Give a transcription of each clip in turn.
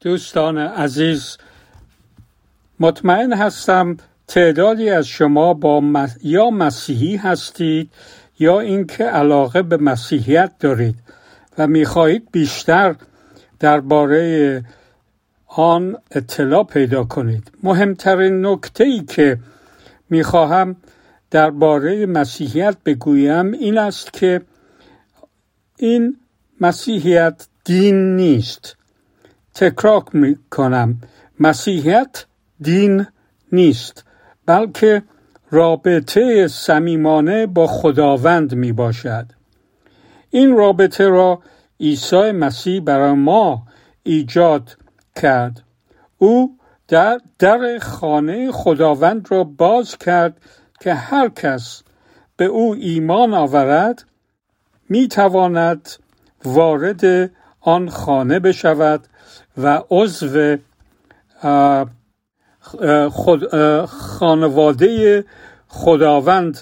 دوستان عزیز مطمئن هستم تعدادی از شما با یا مسیحی هستید یا اینکه علاقه به مسیحیت دارید و می‌خواهید بیشتر درباره آن اطلاع پیدا کنید. مهمترین نکته ای که می‌خواهم درباره مسیحیت بگویم این است که این مسیحیت دین نیست. تکرار می کنم مسیحیت دین نیست بلکه رابطه صمیمانه با خداوند می باشد این رابطه را عیسی مسیح برای ما ایجاد کرد. او در, در خانه خداوند را باز کرد که هر کس به او ایمان آورد می تواند وارد آن خانه بشود و عضو خود خانواده خداوند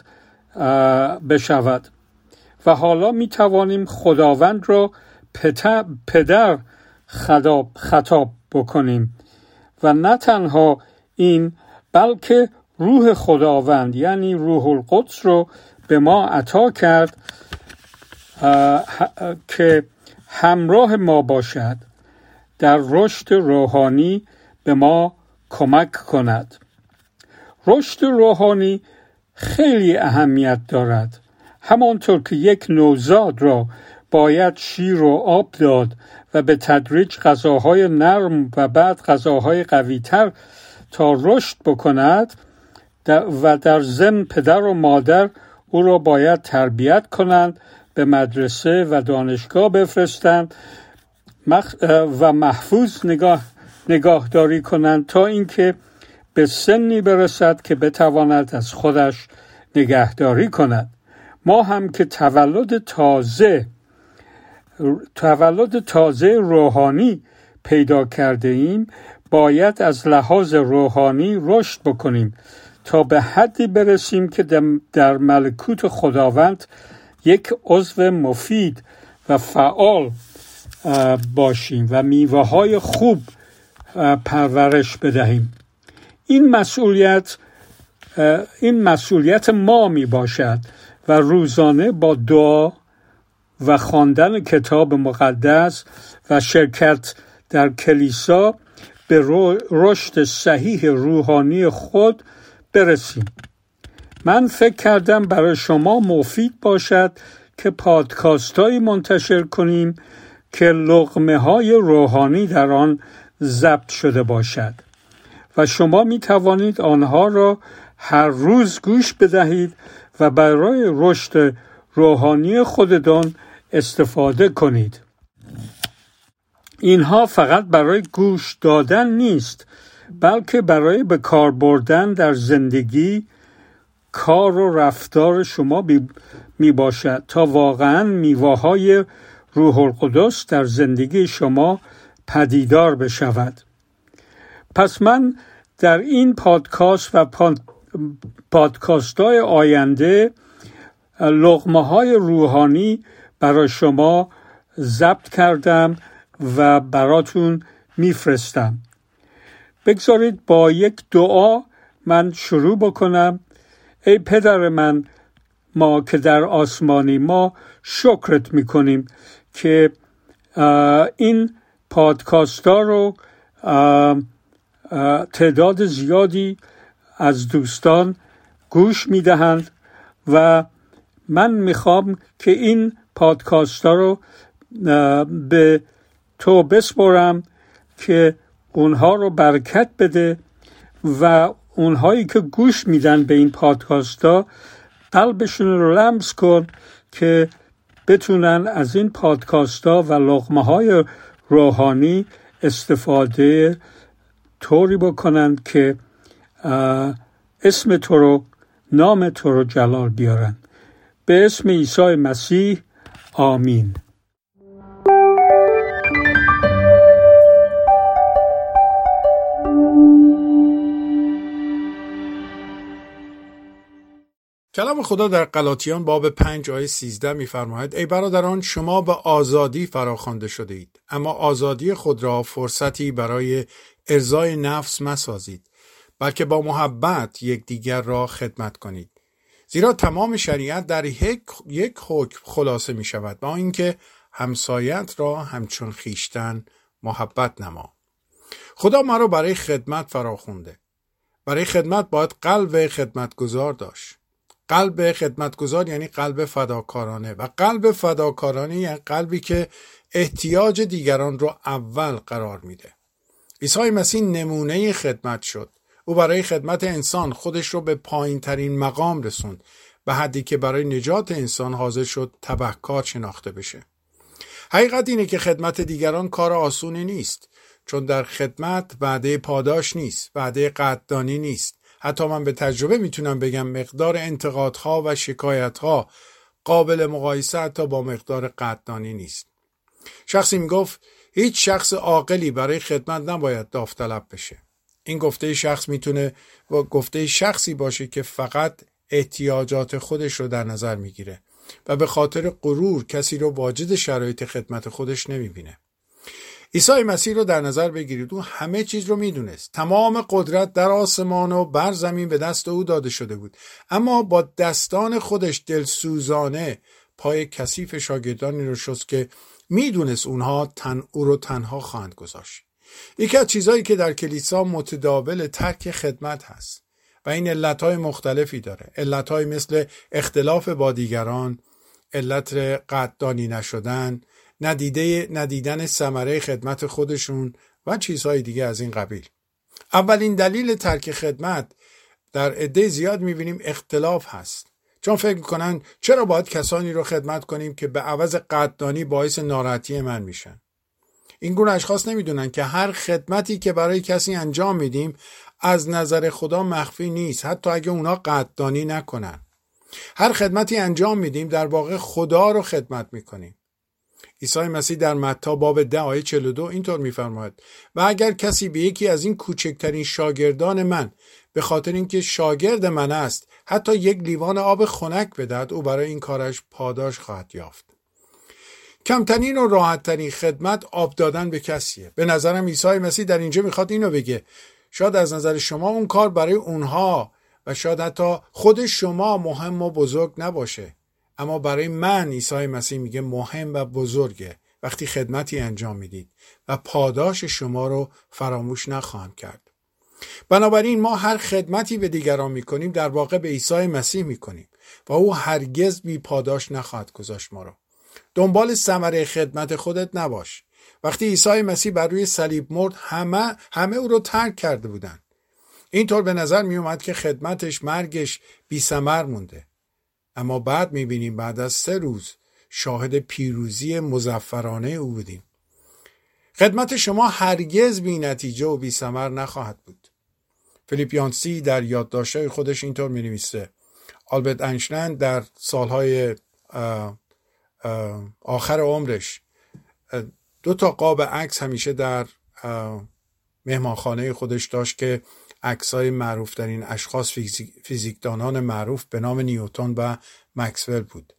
بشود. و حالا می توانیم خداوند را پدر خطاب بکنیم. و نه تنها این بلکه روح خداوند یعنی روح القدس رو به ما عطا کرد که همراه ما باشد در رشد روحانی به ما کمک کند. رشد روحانی خیلی اهمیت دارد. همانطور که یک نوزاد را باید شیر و آب داد و به تدریج غذاهای نرم و بعد غذاهای قویتر تا رشد بکند و در زن پدر و مادر او را باید تربیت کنند به مدرسه و دانشگاه بفرستند و محفوظ نگاه نگاهداری کنند تا اینکه به سنی برسد که بتواند از خودش نگهداری کند. ما هم که تولد تازه تولد تازه روحانی پیدا کرده ایم باید از لحاظ روحانی رشد بکنیم تا به حدی برسیم که در ملکوت خداوند یک عضو مفید و فعال باشیم و میوه های خوب پرورش بدهیم. این مسئولیت این مسئولیت ما می باشد و روزانه با دعا و خواندن کتاب مقدس و شرکت در کلیسا به رشد صحیح روحانی خود برسیم. من فکر کردم برای شما مفید باشد که پادکاست منتشر کنیم که لغمه های روحانی در آن ضبط شده باشد. و شما می توانید آنها را هر روز گوش بدهید و برای رشد روحانی خودتان استفاده کنید. اینها فقط برای گوش دادن نیست بلکه برای به کار بردن در زندگی کار و رفتار شما می باشد تا واقعا میوه های روح القدس در زندگی شما پدیدار بشود. پس من در این پادکست و پادکاست های آینده لغمه های روحانی برای شما ضبط کردم و براتون میفرستم. بگذارید با یک دعا من شروع بکنم. ای پدر من ما که در آسمانی ما شکرت می‌کنیم که این پادکاست ها رو تعداد زیادی از دوستان گوش می‌دهند و من می‌خوام که این پادکاست ها رو به تو بسپرم که اونها رو برکت بده و اونهایی که گوش میدن به این پادکاست ها قلبشون رو لمس کن که بتونن از این پادکاست ها و لغمه های روحانی استفاده طوری بکنن که اسم تو رو نام تو رو جلال بیارن. به اسم عیسی مسیح آمین. کلام خدا در قلاتیان باب پنج آیه سیزده میفرماید ای برادران شما به آزادی فراخوانده شده اید اما آزادی خود را فرصتی برای ارزای نفس مسازید بلکه با محبت یکدیگر را خدمت کنید. زیرا تمام شریعت در یک حکم خلاصه می شود با اینکه همسایت را همچون خیشتن محبت نما. خدا ما را برای خدمت فراخونده برای خدمت باید قلب خدمتگذار داشت. قلب خدمتگذار یعنی قلب فداکارانه و قلب فداکارانه یعنی قلبی که احتیاج دیگران رو اول قرار میده. عیسی مسیح نمونه خدمت شد. او برای خدمت انسان خودش رو به پایین ترین مقام رسوند به حدی که برای نجات انسان حاضر شد تبهکار شناخته بشه. حقیقت اینه که خدمت دیگران کار آسونی نیست چون در خدمت وعده پاداش نیست وعده قدردانی نیست. حتی من به تجربه می‌تونم بگم مقدار انتقادها و شکایتها قابل مقایسه حتی با مقدار قدردانی نیست. شخصی می‌گفت هیچ شخص عاقلی برای خدمت نباید داوطلب بشه. این گفته شخص می‌تونه و گفته شخصی باشه که فقط احتیاجات خودش رو در نظر می‌گیره و به خاطر غرور کسی رو واجد شرایط خدمت خودش نمی‌بینه. عیسی مسیح رو در نظر بگیرید. او همه چیز رو می‌دونست. تمام قدرت در آسمان و بر زمین به دست او داده شده بود. اما با دستان خودش دلسوزانه پای کثیف شاگردانی رو شست که می‌دونست اونها تن او رو تنها خواهند گذاشت. یکی از چیزهایی که در کلیسا متداول ترک خدمت هست و این علتهای مختلفی داره. علتهای مثل اختلاف با دیگران علت قدردانی نشدن ندیده ندیدن ثمره خدمت خودشون و چیزهای دیگه از این قبیل. اولین دلیل ترک خدمت در عده زیاد می‌بینیم اختلاف هست. چون فکر می‌کنن چرا باید کسانی رو خدمت کنیم که به عوض قدردانی باعث ناراحتی من میشن؟ این گونه اشخاص نمی‌دونن که هر خدمتی که برای کسی انجام میدیم از نظر خدا مخفی نیست حتی اگه اونا قدردانی نکنن. هر خدمتی انجام میدیم در واقع خدا رو خدمت می‌کنیم. عیسی مسیح در متا باب ده آیه 42 اینطور میفرماید. و اگر کسی به یکی از این کوچکترین شاگردان من به خاطر اینکه شاگرد من است حتی یک لیوان آب خنک بدهد او برای این کارش پاداش خواهد یافت. کمترین و راحتترین خدمت آب دادن به کسیه. به نظرم عیسی مسیح در اینجا می‌خواد اینو بگه. شاید از نظر شما اون کار برای اونها و شاید حتی خود شما مهم و بزرگ نباشه. اما برای من عیسی مسیح میگه مهم و بزرگه. وقتی خدمتی انجام می‌دید و پاداش شما رو فراموش نخواهم کرد. بنابراین ما هر خدمتی به دیگران می‌کنیم در واقع به عیسی مسیح می‌کنیم و او هرگز بی پاداش نخواهد گذاشت ما رو. دنبال ثمره خدمت خودت نباش. وقتی عیسی مسیح بر روی صلیب مرد همه همه او رو ترک کرده بودند. اینطور به نظر می اومد که خدمتش مرگش بی سمر مونده. اما بعد می بینیم بعد از سه روز شاهد پیروزی مزفرانه او بودیم. خدمت شما هرگز بی نتیجه و بی سمر نخواهد بود. فیلیپیانسی در یادداشتهای خودش اینطور می نویسه آلبرت انشلند در سالهای آخر عمرش دو تا قاب عکس همیشه در مهمانخانه خودش داشت که عکسای معروف این اشخاص فیزیکدانان معروف به نام نیوتون و مکسول بود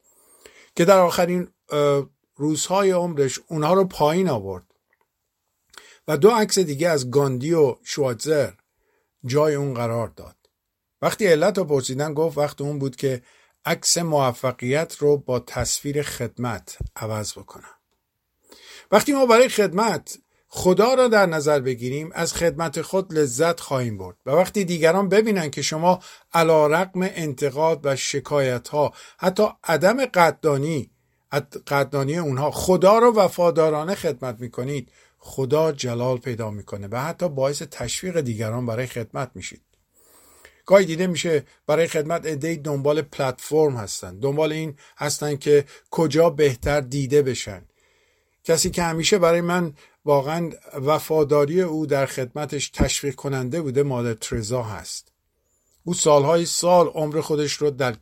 که در آخرین روزهای عمرش اونها رو پایین آورد و دو عکس دیگه از گاندی و شواتزر جای اون قرار داد. وقتی علت رو پرسیدن گفت وقت اون بود که عکس موفقیت رو با تصویر خدمت عوض بکنم. وقتی ما برای خدمت خدا را در نظر بگیریم از خدمت خود لذت خواهیم برد. و وقتی دیگران ببینن که شما علا رقم انتقاد و شکایت ها حتی عدم قدردانی قدردانی اونها خدا رو وفادارانه خدمت می‌کنید خدا جلال پیدا می‌کنه و حتی باعث تشویق دیگران برای خدمت میشید. گاهی دیده میشه برای خدمت ایده دنبال پلتفرم هستن. دنبال این هستن که کجا بهتر دیده بشن. کسی که همیشه برای من واقعا وفاداری او در خدمتش تشویق کننده بوده مادر ترزا هست. او سالهای سال عمر خودش رو در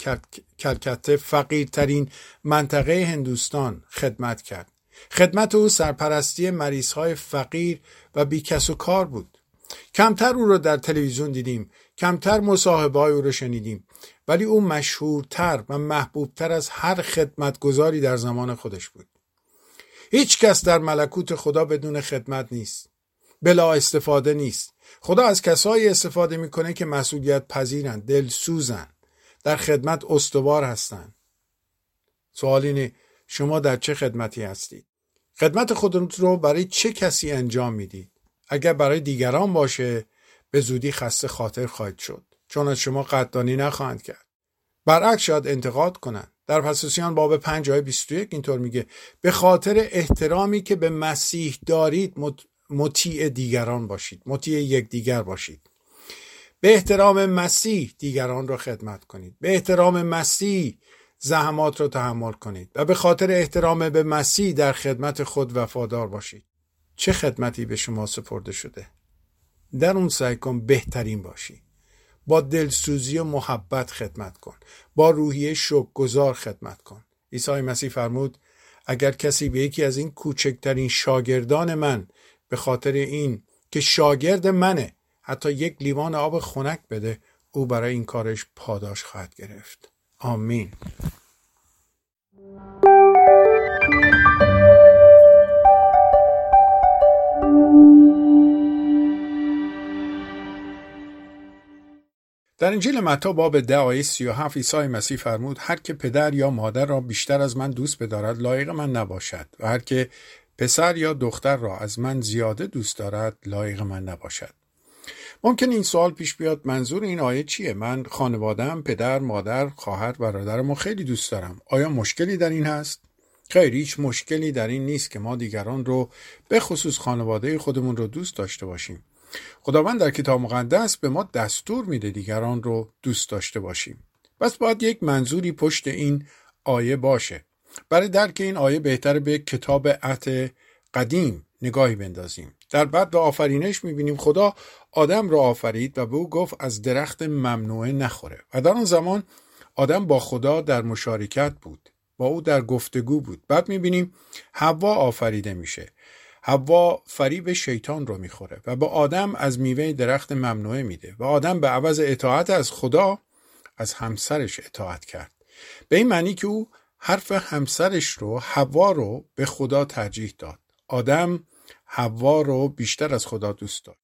کلکته فقیرترین منطقه هندوستان خدمت کرد. خدمت او سرپرستی مریض های فقیر و بیکس و کار بود. کمتر او را در تلویزیون دیدیم کمتر مصاحبه او را شنیدیم ولی او مشهورتر و محبوبتر از هر خدمتگذاری در زمان خودش بود. هیچ کس در ملکوت خدا بدون خدمت نیست. بلا استفاده نیست. خدا از کسایی استفاده می‌کنه که مسئولیت پذیرند دلسوزن در خدمت استوار هستند. سوال اینه شما در چه خدمتی هستید؟ خدمت خودت رو برای چه کسی انجام می‌دید؟ اگر برای دیگران باشه به زودی خسته خاطر خواهید شد. چون از شما قدردانی نخواهند کرد. برعکس شاید انتقاد کنند. در پسوسیان باب 5 آیه 21 اینطور میگه به خاطر احترامی که به مسیح دارید مطیع دیگران باشید مطیع یکدیگر باشید. به احترام مسیح دیگران را خدمت کنید. به احترام مسیح زحمات را تحمل کنید و به خاطر احترام به مسیح در خدمت خود وفادار باشید. چه خدمتی به شما سپرده شده؟ در اون سعی کن بهترین باشی. با دلسوزی و محبت خدمت کن. با روحیه شکرگزار خدمت کن. عیسی مسیح فرمود اگر کسی به یکی از این کوچکترین شاگردان من به خاطر این که شاگرد منه حتی یک لیوان آب خنک بده او برای این کارش پاداش خواهد گرفت. آمین. در انجیل متا باب ده آیه سی و هفت عیسی مسیح فرمود هر که پدر یا مادر را بیشتر از من دوست بدارد لایق من نباشد و هر که پسر یا دختر را از من زیاده دوست دارد لایق من نباشد. ممکن این سوال پیش بیاد منظور این آیه چیه؟ من خانوادم پدر مادر خواهر برادرم رو خیلی دوست دارم. آیا مشکلی در این هست؟ خیر هیچ مشکلی در این نیست که ما دیگران رو به خصوص خانواده خودمون رو دوست داشته باشیم. خداوند در کتاب مقدس به ما دستور میده دیگران رو دوست داشته باشیم. بس باید یک منظوری پشت این آیه باشه. برای درک این آیه بهتر به کتاب عهد قدیم نگاهی بندازیم. در بعد و آفرینش می‌بینیم خدا آدم را آفرید و به او گفت از درخت ممنوعه نخوره. و در آن زمان آدم با خدا در مشارکت بود. با او در گفتگو بود. بعد می‌بینیم حوا آفریده میشه. حوا فریب شیطان رو می‌خوره و به آدم از میوه درخت ممنوعه میده و آدم به عوض اطاعت از خدا از همسرش اطاعت کرد. به این معنی که او حرف همسرش رو حوا رو به خدا ترجیح داد. آدم حوا رو بیشتر از خدا دوست داد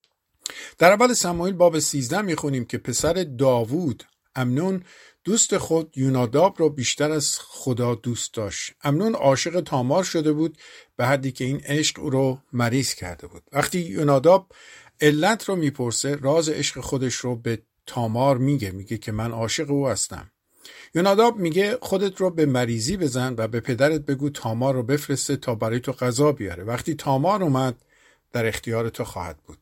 در اول سمایل باب 13 می‌خونیم که پسر داوود امنون دوست خود یوناداب را بیشتر از خدا دوست داشت. امنون عاشق تامار شده بود به حدی که این عشق او رو مریض کرده بود. وقتی یوناداب علت رو می‌پرسه راز عشق خودش رو به تامار میگه میگه که من عاشق او هستم. یوناداب میگه خودت رو به مریضی بزن و به پدرت بگو تامار رو بفرسته تا برای تو غذا بیاره. وقتی تامار اومد در اختیار تو خواهد بود.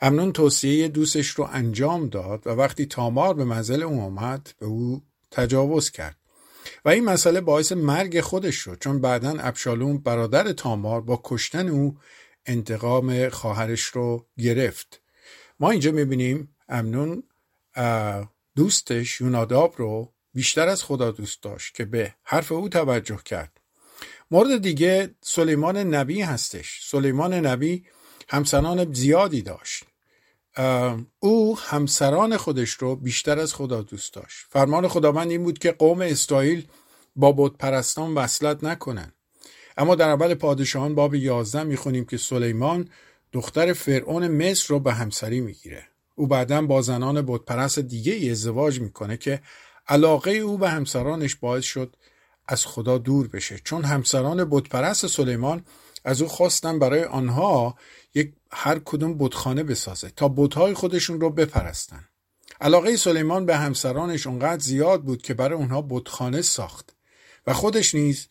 امنون توصیه دوستش رو انجام داد و وقتی تامار به منزل او آمد به او تجاوز کرد. و این مسئله باعث مرگ خودش شد چون بعدا ابشالوم برادر تامار با کشتن او انتقام خواهرش رو گرفت. ما اینجا می‌بینیم امنون دوستش یوناداب رو بیشتر از خدا دوست داشت که به حرف او توجه کرد. مورد دیگه سلیمان نبی هستش. سلیمان نبی همسران زیادی داشت. او همسران خودش رو بیشتر از خدا دوست داشت. فرمان خداوند این بود که قوم اسرائیل با بت پرستان وصلت نکنند. اما در اول پادشاهان باب 11 می‌خونیم که سلیمان دختر فرعون مصر رو به همسری می‌گیره. او بعدا با زنان بتپرست دیگه ای ازدواج می‌کنه که علاقه او به همسرانش باعث شد از خدا دور بشه. چون همسران بتپرست سلیمان از او خواستن برای آنها یک هر کدوم بتخانه بسازه تا بتهای خودشون رو بپرستن. علاقه سلیمان به همسرانش اونقدر زیاد بود که برای اونها بتخانه ساخت و خودش نیز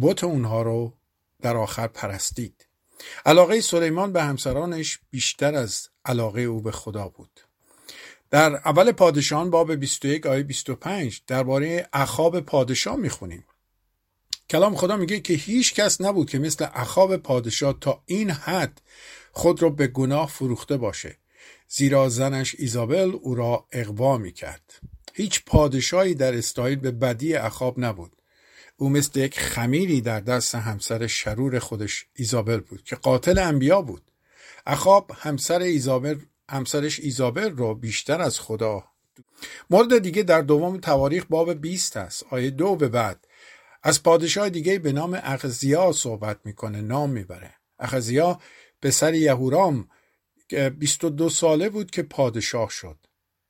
بت اونها رو در آخر پرستید. علاقه سلیمان به همسرانش بیشتر از علاقه او به خدا بود. در اول پادشاهان باب 21 آیه 25 درباره اخاب پادشاه می‌خونیم. کلام خدا میگه که هیچ کس نبود که مثل اخاب پادشاه تا این حد خود را به گناه فروخته باشه. زیرا زنش ایزابل او را اقوا می‌کرد. هیچ پادشاهی در اسرائیل به بدی اخاب نبود. او مثل یک خمیری در دست همسر شرور خودش ایزابل بود که قاتل انبیا بود. اخاب همسر ایزابل همسرش ایزابل رو بیشتر از خدا مورد دیگه در دوم تواریخ باب 20 است. آیه دو به بعد. از پادشاه دیگه به نام اخزیا صحبت می‌کنه نام می‌بره. اخزیا پسر یهورام 22 ساله بود که پادشاه شد.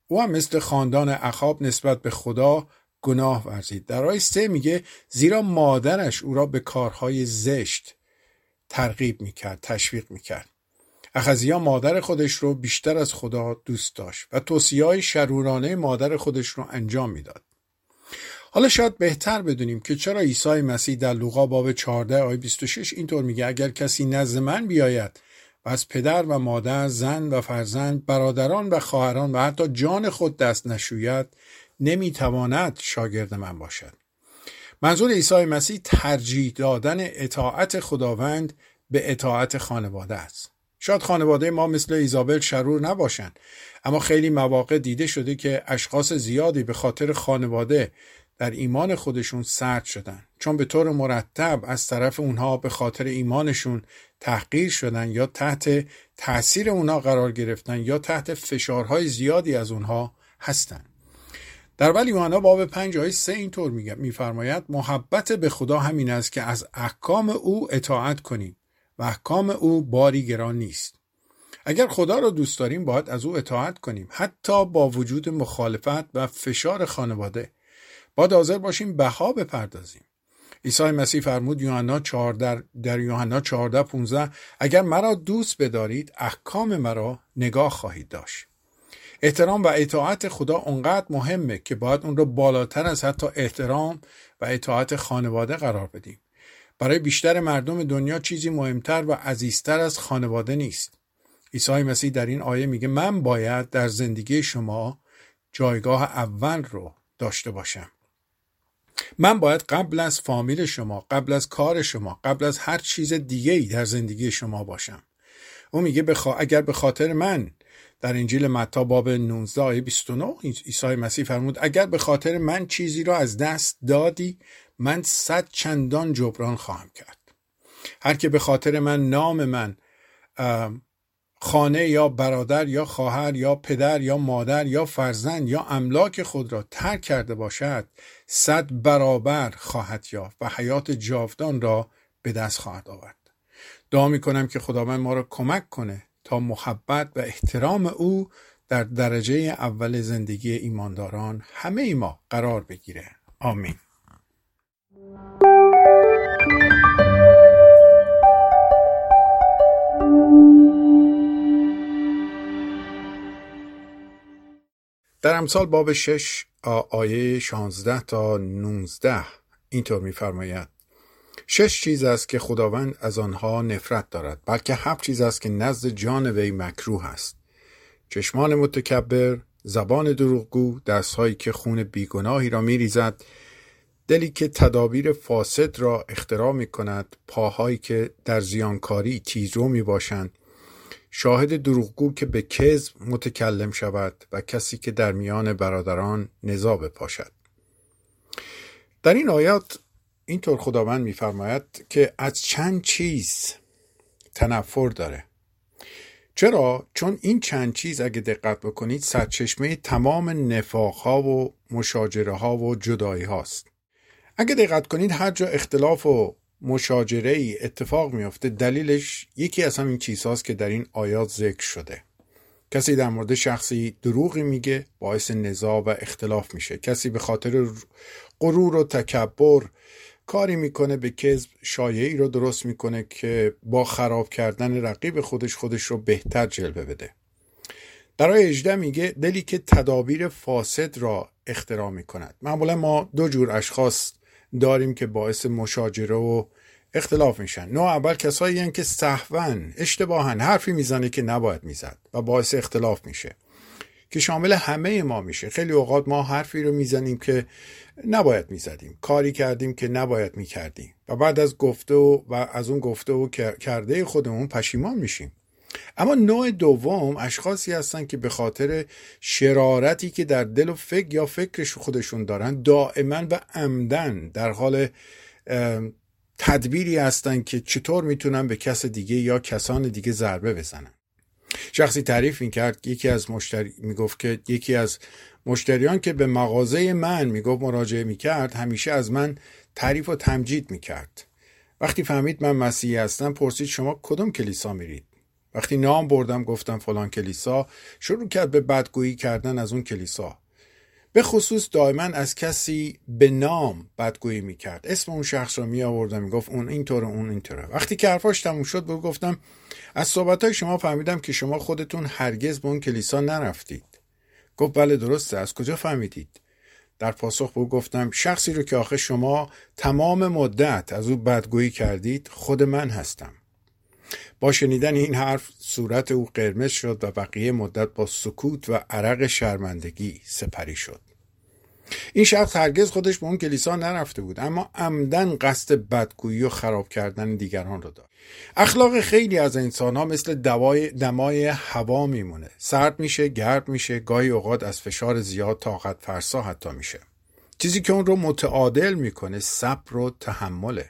او هم مثل خاندان اخاب نسبت به خدا گناه ورزید. در آیه سه میگه زیرا مادرش او را به کارهای زشت ترغیب می‌کرد تشویق می‌کرد. اخزیا مادر خودش رو بیشتر از خدا دوست داشت و توصیه های شرورانه مادر خودش رو انجام می‌داد. حالا شاید بهتر بدونیم که چرا عیسی مسیح در لوقا باب 14 آیه 26 اینطور میگه اگر کسی نزد من بیاید و از پدر و مادر زن و فرزند برادران و خواهران و حتی جان خود دست نشوید نمی‌تواند شاگرد من باشد. منظور عیسی مسیح ترجیح دادن اطاعت خداوند به اطاعت خانواده است. شاید خانواده ما مثل ایزابل شرور نباشند اما خیلی مواقع دیده شده که اشخاص زیادی به خاطر خانواده در ایمان خودشون سرد شدن. چون به طور مرتب از طرف اونها به خاطر ایمانشون تحقیر شدن یا تحت تاثیر اونها قرار گرفتن یا تحت فشارهای زیادی از اونها هستند در ولی یوحنا باب پنج آیه سه اینطور میفرماید محبت به خدا همین است که از احکام او اطاعت کنیم و احکام او باری گران نیست. اگر خدا را دوست داریم باید از او اطاعت کنیم حتی با وجود مخالفت و فشار خانواده. باید حاضر باشیم بها بپردازیم. عیسی مسیح فرمود یوحنا 14 در یوحنا 14 15 اگر مرا دوست بدارید احکام مرا نگاه خواهید داشت. احترام و اطاعت خدا اونقدر مهمه که باید اون رو بالاتر از حتی احترام و اطاعت خانواده قرار بدیم. برای بیشتر مردم دنیا چیزی مهمتر و عزیزتر از خانواده نیست. عیسی مسیح در این آیه میگه من باید در زندگی شما جایگاه اول رو داشته باشم. من باید قبل از فامیل شما قبل از کار شما قبل از هر چیز دیگه ای در زندگی شما باشم. او میگه بخوا... اگر به خاطر من در انجیل متا باب 19 آیه 29 عیسی مسیح فرمود اگر به خاطر من چیزی را از دست دادی من صد چندان جبران خواهم کرد. هر که به خاطر من نام من خانه یا برادر یا خواهر یا پدر یا مادر یا فرزند یا املاک خود را ترک کرده باشد صد برابر خواهد یافت و حیات جاودان را به دست خواهد آورد. دعا می کنم که خداوند ما را کمک کنه تا محبت و احترام او در درجه اول زندگی ایمانداران همه ای ما قرار بگیره. آمین. در امثال باب 6 آیه 16 تا 19 اینطور میفرماید. شش چیز است که خداوند از آنها نفرت دارد بلکه هفت چیز است که نزد جان وی مکروه است. چشمان متکبر زبان دروغگو دستهایی که خون بیگناهی را میریزد دلی که تدابیر فاسد را اختراع می کند پاهایی که در زیانکاری تیزرو می باشند شاهد دروغگو که به کذب متکلم شود و کسی که در میان برادران نزا بپاشد. در این آیات اینطور خداوند میفرماید که از چند چیز تنفر داره. چرا؟ چون این چند چیز اگه دقت بکنید سرچشمه تمام نفاق و مشاجره ها و جدایی هاست اگه دقت کنید هر جا اختلاف و مشاجره ای اتفاق میافته. دلیلش یکی از همین چیزهاست که در این آیات ذکر شده. کسی در مورد شخصی دروغی میگه باعث نزاع و اختلاف میشه. کسی به خاطر غرور و تکبر کاری می‌کنه به کذب شایعی رو درست می‌کنه که با خراب کردن رقیب خودش خودش رو بهتر جلوه بده. در آیه 18 میگه دلی که تدابیر فاسد را اختراع می‌کند. معمولا ما دو جور اشخاص داریم که باعث مشاجره و اختلاف میشن. نوع اول کسایی که صحون اشتباهن حرفی می‌زنه که نباید می‌زد و باعث اختلاف میشه که شامل همه ما میشه. خیلی اوقات ما حرفی رو می‌زنیم که نباید می‌زدیم. کاری کردیم که نباید می‌کردیم. و بعد از گفته و, و از اون گفته و کرده خودمون پشیمان میشیم. اما نوع دوم اشخاصی هستن که به خاطر شرارتی که در دل و فکر یا فکرش خودشون دارن دائما و عمدن در حال تدبیری هستن که چطور می‌تونن به کس دیگه یا کسان دیگه ضربه بزنن. شخصی تعریف می‌کرد یکی از مشتری می‌گفت که یکی از مشتریان که به مغازه من می‌گفت مراجعه می‌کرد همیشه از من تعریف و تمجید می‌کرد. وقتی فهمید من مسیحی هستم پرسید شما کدوم کلیسا میرید؟ وقتی نام بردم گفتم فلان کلیسا شروع کرد به بدگویی کردن از اون کلیسا. به خصوص دائما از کسی به نام بدگویی می‌کرد. اسم اون شخص رو می آوردم می‌گفت اون اینطوره اون اینطوره. وقتی که حرفاش تموم شد به گفتم از صحبت های شما فهمیدم که شما خودتون هرگز به اون کلیسا نرفتید. گفت بله درسته. از کجا فهمیدید؟ در پاسخ به گفتم شخصی رو که آخه شما تمام مدت از او بدگویی کردید خود من هستم. با شنیدن این حرف صورت او قرمز شد و بقیه مدت با سکوت و عرق شرمندگی سپری شد. این شخص هرگز خودش به اون کلیسا نرفته بود اما عمدن قصد بدگویی و خراب کردن دیگران رو داشت. اخلاق خیلی از انسان ها مثل دوای دمای هوا میمونه. سرد میشه گرد میشه گاهی اوقات از فشار زیاد طاقت فرسا حتی میشه. چیزی که اون رو متعادل می‌کنه صبر و تحمله.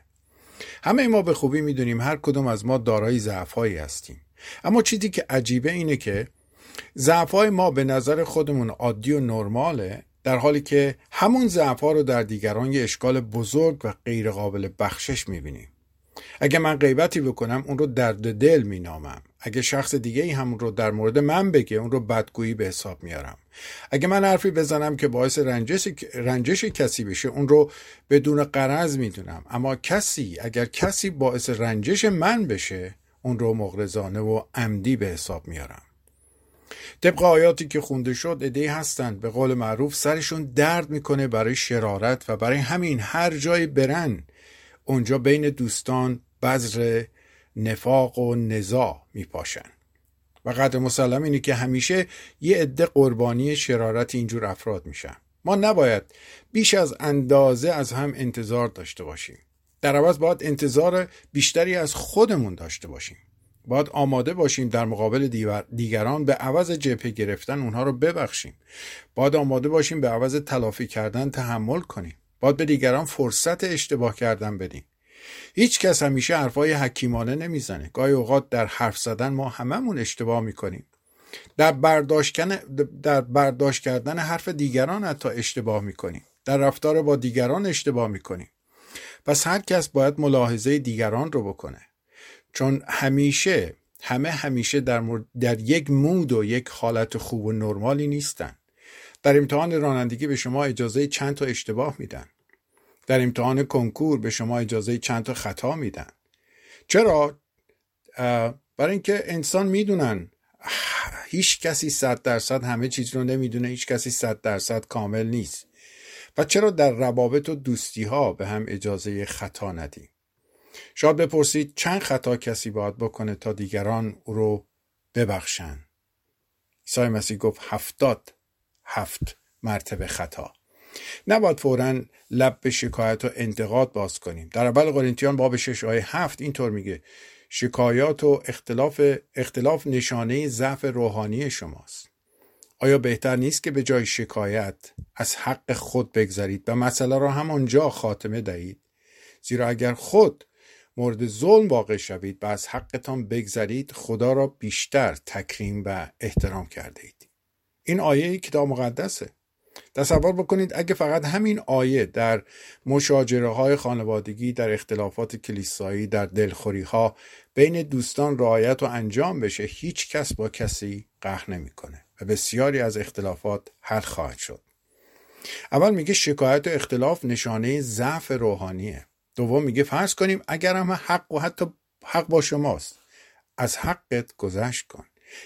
همه ما به خوبی می‌دونیم هر کدوم از ما دارای ضعفهایی هستیم. اما چیزی که عجیبه اینه که ضعفهای ما به نظر خودمون عادی و نرماله در حالی که همون ضعفها رو در دیگران یه اشکال بزرگ و غیرقابل بخشش می‌بینیم. اگه من غیبتی بکنم اون رو درد دل مینامم. اگه شخص دیگه ای همون رو در مورد من بگه اون رو بدگویی به حساب میارم. اگه من حرفی بزنم که باعث رنجش, رنجش کسی بشه اون رو بدون قرض می‌دونم. اما کسی اگر کسی باعث رنجش من بشه اون رو مغرزانه و عمدی به حساب میارم. طبق آیاتی که خونده شد ادهی هستند. به قول معروف سرشون درد می‌کنه برای شرارت و برای همین هر جای برن اونجا بین دوستان بذر نفاق و نزاع میپاشن و قدر مسلم اینه که همیشه یه عده قربانی شرارت اینجور افراد میشن. ما نباید بیش از اندازه از هم انتظار داشته باشیم. در عوض باید انتظار بیشتری از خودمون داشته باشیم. باید آماده باشیم در مقابل دیگران به عوض جبهه گرفتن اونها رو ببخشیم. باید آماده باشیم به عوض تلافی کردن تحمل کنیم. باید به دیگران فرصت اشتباه کردن بدیم. هیچ کس همیشه حرفای حکیمانه نمی‌زنه. گاهی اوقات در حرف زدن ما هممون اشتباه می‌کنیم. در برداشت, در برداشت کردن حرف دیگران حتی اشتباه می‌کنیم. در رفتار با دیگران اشتباه می‌کنیم. پس هر کس باید ملاحظه دیگران رو بکنه. چون همیشه همه همیشه در, در یک مود و یک حالت خوب و نرمالی نیستن. در امتحان رانندگی به شما اجازه چند تا اشتباه میدن. در امتحان کنکور به شما اجازه چند تا خطا میدن. چرا؟ برای اینکه انسان می‌دونن هیچ کسی صد درصد همه چیز رو نمی‌دونه هیچ کسی صد درصد کامل نیست. و چرا در روابط و دوستی ها به هم اجازه خطا ندیم؟ شاید بپرسید چند خطا کسی باید بکنه تا دیگران او رو ببخشن؟ عیسی مسیح گفت هفتاد هفت مرتبه خطا. نباید فورا لب به شکایت و انتقاد باز کنیم. در اول قرنتیان باب 6 آیه 7 اینطور میگه شکایات و اختلاف اختلاف نشانه ضعف روحانی شماست. آیا بهتر نیست که به جای شکایت از حق خود بگذارید و مسئله را همانجا خاتمه دهید؟ زیرا اگر خود مورد ظلم واقع شوید و از حقتان بگذرید خدا را بیشتر تکریم و احترام کرده اید. این آیه کتاب مقدسه. تصور بکنید اگه فقط همین آیه در مشاجره های خانوادگی در اختلافات کلیسایی در دلخوری ها بین دوستان رعایت و انجام بشه هیچ کس با کسی قهر نمی‌کنه و بسیاری از اختلافات حل خواهد شد. اول میگه شکایت و اختلاف نشانه ضعف روحانیه. دوم میگه فرض کنیم اگر هم حق و حتی حق با شماست از حقت گذشت کن.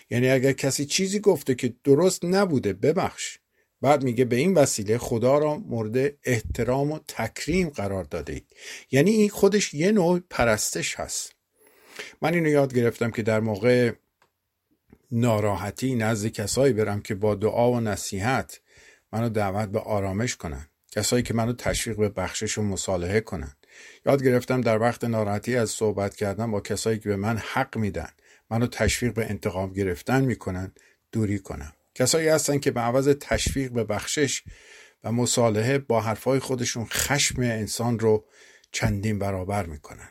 یعنی اگر کسی چیزی گفته که درست نبوده ببخش. بعد میگه به این وسیله خدا را مورد احترام و تکریم قرار داده اید. یعنی این خودش یه نوع پرستش هست. من اینو یاد گرفتم که در موقع ناراحتی نزد کسایی برم که با دعا و نصیحت منو دعوت به آرامش کنن. کسایی که منو تشویق به بخشش و مصالحه کنن. یاد گرفتم در وقت ناراحتی از صحبت کردن با کسایی که به من حق میدن منو تشویق به انتقام گرفتن می‌کنن دوری کنم. کسایی هستن که به عوض تشویق به بخشش و مصالحه با حرفای خودشون خشم انسان رو چندین برابر می‌کنن.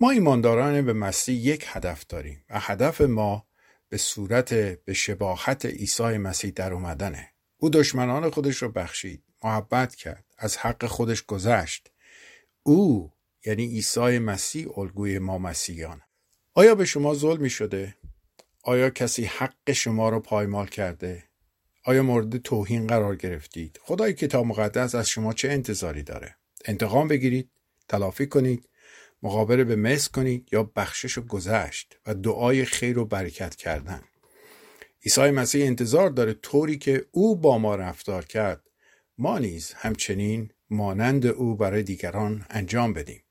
ما ایمانداران به مسیح یک هدف داریم و هدف ما به صورت به شباهت عیسی مسیح در اومدنه. او دشمنان خودش رو بخشید محبت کرد از حق خودش گذشت. او یعنی عیسی مسیح الگوی ما مسیحیان آیا به شما ظلمی شده؟ آیا کسی حق شما رو پایمال کرده؟ آیا مورد توهین قرار گرفتید؟ خدای کتاب مقدس از شما چه انتظاری داره؟ انتقام بگیرید تلافی کنید مقابله به مس کنید یا بخشش و گذشت و دعای خیر و برکت کردن. عیسی مسیح انتظار داره طوری که او با ما رفتار کرد. ما نیز همچنین مانند او برای دیگران انجام بدیم.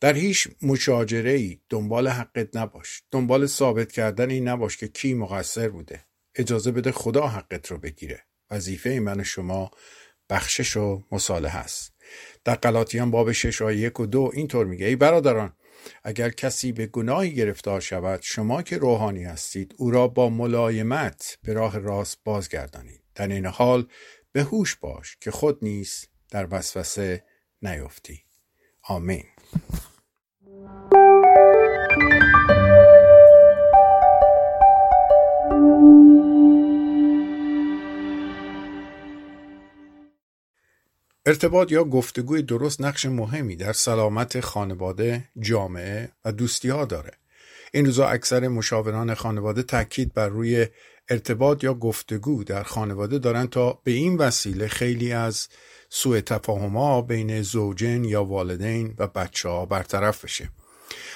در هیچ مشاجره ای دنبال حقت نباش. دنبال ثابت کردنی نباش که کی مقصر بوده. اجازه بده خدا حقت رو بگیره. وظیفه من و شما بخشش و مصالحه است. در قلاتیان باب 6 آیه 1 و 2 اینطور میگه ای برادران اگر کسی به گناهی گرفتار شود شما که روحانی هستید او را با ملایمت به راه راست بازگردانید. در این حال به هوش باش که خود نیست در وسوسه نیفتی. آمین. ارتباط یا گفتگوی درست نقش مهمی در سلامت خانواده، جامعه و دوستی ها داره. این روزا اکثر مشاوران خانواده تاکید بر روی ارتباط یا گفتگو در خانواده دارن تا به این وسیله خیلی از سوء تفاهم بین زوجین یا والدین و بچه ها برطرف بشه.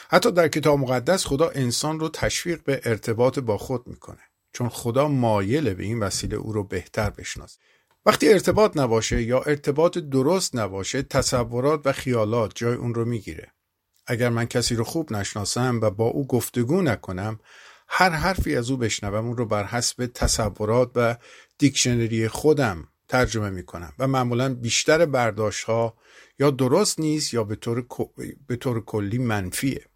حتی در کتاب مقدس خدا انسان رو تشویق به ارتباط با خود می‌کنه چون خدا مایل به این وسیله او رو بهتر بشناسه. وقتی ارتباط نباشه یا ارتباط درست نباشه تصورات و خیالات جای اون رو می‌گیره. اگر من کسی رو خوب نشناسم و با او گفتگو نکنم هر حرفی از او بشنوم اون رو بر حسب تصورات و دیکشنری خودم ترجمه می‌کنم و معمولا بیشتر برداشت ها یا درست نیست یا به طور, به طور کلی منفیه.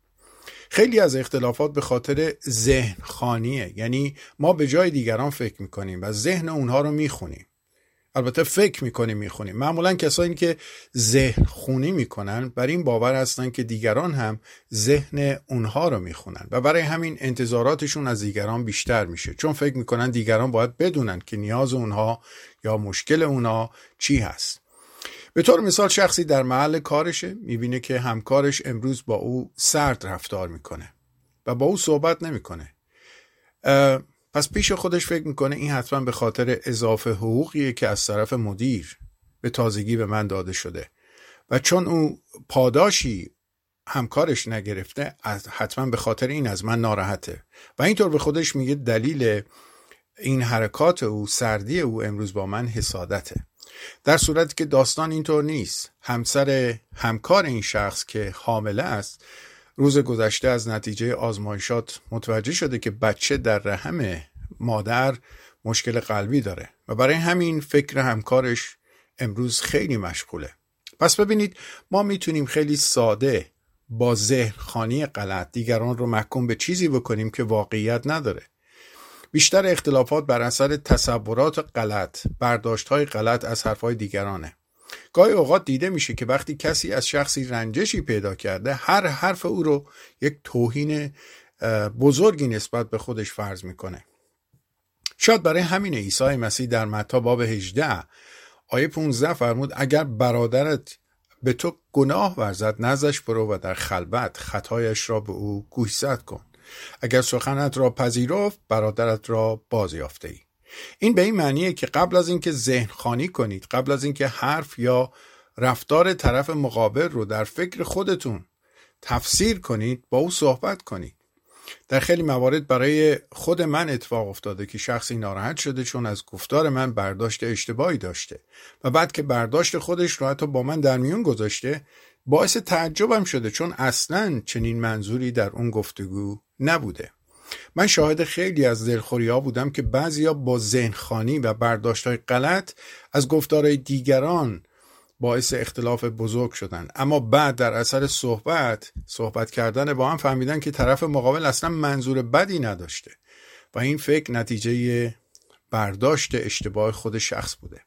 خیلی از اختلافات به خاطر ذهن خانیه. یعنی ما به جای دیگران فکر می‌کنیم و ذهن اونها رو می‌خونیم. البته فکر می‌کنیم می‌خونیم معمولا کسایی که ذهن خونی می‌کنن بر این باور هستن که دیگران هم ذهن اونها رو می‌خونن و برای همین انتظاراتشون از دیگران بیشتر میشه. چون فکر می‌کنن دیگران باید بدونن که نیاز اونها یا مشکل اونها چی هست. به طور مثال شخصی در محل کارشه می‌بینه که همکارش امروز با او سرد رفتار می‌کنه و با او صحبت نمی‌کنه. پس پیش خودش فکر می‌کنه این حتما به خاطر اضافه حقوقیه که از طرف مدیر به تازگی به من داده شده. و چون او پاداشی همکارش نگرفته حتما به خاطر این از من ناراحته. و اینطور به خودش میگه دلیل این حرکات او سردی او امروز با من حسادته. در صورتی که داستان اینطور نیست. همسر همکار این شخص که حامله است روز گذشته از نتیجه آزمایشات متوجه شده که بچه در رحم مادر مشکل قلبی داره و برای همین فکر همکارش امروز خیلی مشغوله. پس ببینید ما می‌تونیم خیلی ساده با ذهن خانی غلط دیگران رو محکوم به چیزی بکنیم که واقعیت نداره. بیشتر اختلافات بر اثر تصورات غلط برداشت های غلط از حرفهای دیگرانه. گاهی اوقات دیده میشه که وقتی کسی از شخصی رنجشی پیدا کرده هر حرف او رو یک توهین بزرگی نسبت به خودش فرض می‌کنه. شاید برای همین عیسی مسیح در متا باب 18 آیه 15 فرمود اگر برادرت به تو گناه ورزد نزش برو و در خلوت خطایش را به او گوشزد کن. اگر سخنت را پذیرفت برادرت را بازیافته ای این به این معنیه که قبل از اینکه ذهن خانی کنید قبل از اینکه حرف یا رفتار طرف مقابل رو در فکر خودتون تفسیر کنید با او صحبت کنید. در خیلی موارد برای خود من اتفاق افتاده که شخصی ناراحت شده چون از گفتار من برداشت اشتباهی داشته و بعد که برداشت خودش رو حتی با من در میون گذاشته باعث تعجبم شده چون اصلا چنین منظوری در اون گفتگو نبوده. من شاهد خیلی از دلخوری ها بودم که بعضیا با ذهنخانی و برداشت های غلط از گفتارهای دیگران باعث اختلاف بزرگ شدن. اما بعد در اثر صحبت صحبت کردن با هم فهمیدن که طرف مقابل اصلا منظور بدی نداشته و این فکر نتیجه برداشت اشتباه خود شخص بوده.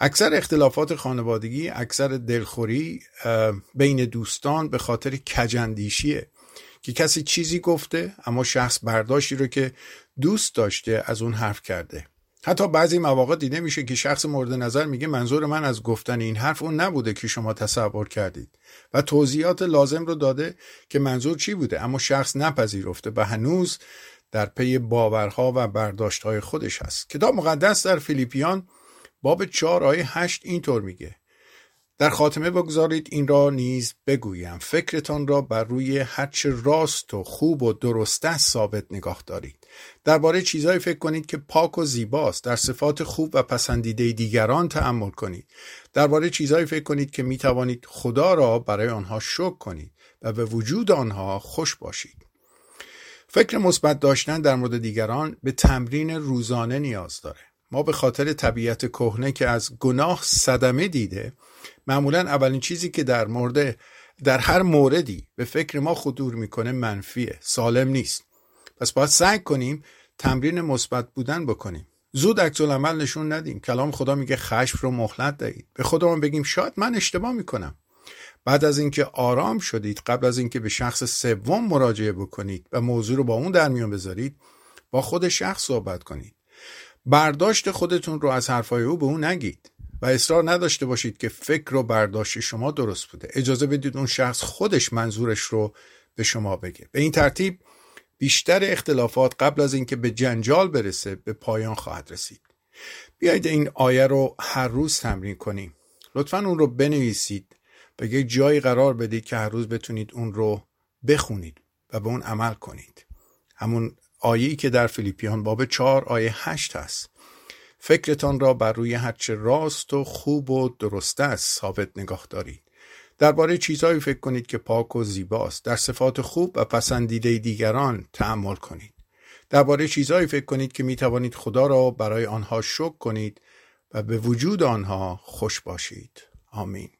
اکثر اختلافات خانوادگی اکثر دلخوری بین دوستان به خاطر کجندیشیه که کسی چیزی گفته اما شخص برداشتی رو که دوست داشته از اون حرف کرده. حتی بعضی مواقع دیده میشه که شخص مورد نظر میگه منظور من از گفتن این حرف اون نبوده که شما تصور کردید و توضیحات لازم رو داده که منظور چی بوده. اما شخص نپذیرفته و هنوز در پی باورها و برداشتهای خودش هست. کتاب مقدس در فیلیپیان باب 4 آیه 8 اینطور میگه. در خاتمه بگذارید این را نیز بگویم. فکرتان را بر روی هرچه راست و خوب و درست ثابت نگاه دارید. درباره چیزهایی فکر کنید که پاک و زیباست. در صفات خوب و پسندیده دیگران تأمل کنید. درباره چیزهایی فکر کنید که می توانید خدا را برای آنها شکر کنید و به وجود آنها خوش باشید. فکر مثبت داشتن در مورد دیگران به تمرین روزانه نیاز داره. ما به خاطر طبیعت کهنه که از گناه صدمه دیده معمولا اولین چیزی که در مورد در هر موردی به فکر ما خطور می‌کنه منفیه سالم نیست. پس باید سعی کنیم تمرین مثبت بودن بکنیم. زود عکس عمل نشون ندیم. کلام خدا میگه خشم رو مهلت دهید. به خودمون بگیم شاید من اشتباه می‌کنم. بعد از اینکه آرام شدید قبل از اینکه به شخص سوم مراجعه بکنید و موضوع رو با اون در میان بذارید با خود شخص صحبت کنید. برداشت خودتون رو از حرفای او به اون نگید. و اصرار نداشته باشید که فکر و برداشت شما درست بوده. اجازه بدید اون شخص خودش منظورش رو به شما بگه. به این ترتیب بیشتر اختلافات قبل از اینکه به جنجال برسه به پایان خواهد رسید. بیایید این آیه رو هر روز تمرین کنیم. لطفا اون رو بنویسید. و یک جایی قرار بدید که هر روز بتونید اون رو بخونید و به اون عمل کنید. همون آیه‌ای که در فیلیپیان باب 4 آیه 8 هست. فکرتان را بر روی هرچه راست و خوب و درست است ثابت نگاه دارید. درباره چیزهایی فکر کنید که پاک و زیباست. در صفات خوب و پسندیده دیگران تحمل کنید. درباره چیزهایی فکر کنید که می توانید خدا را برای آنها شکر کنید و به وجود آنها خوش باشید. آمین.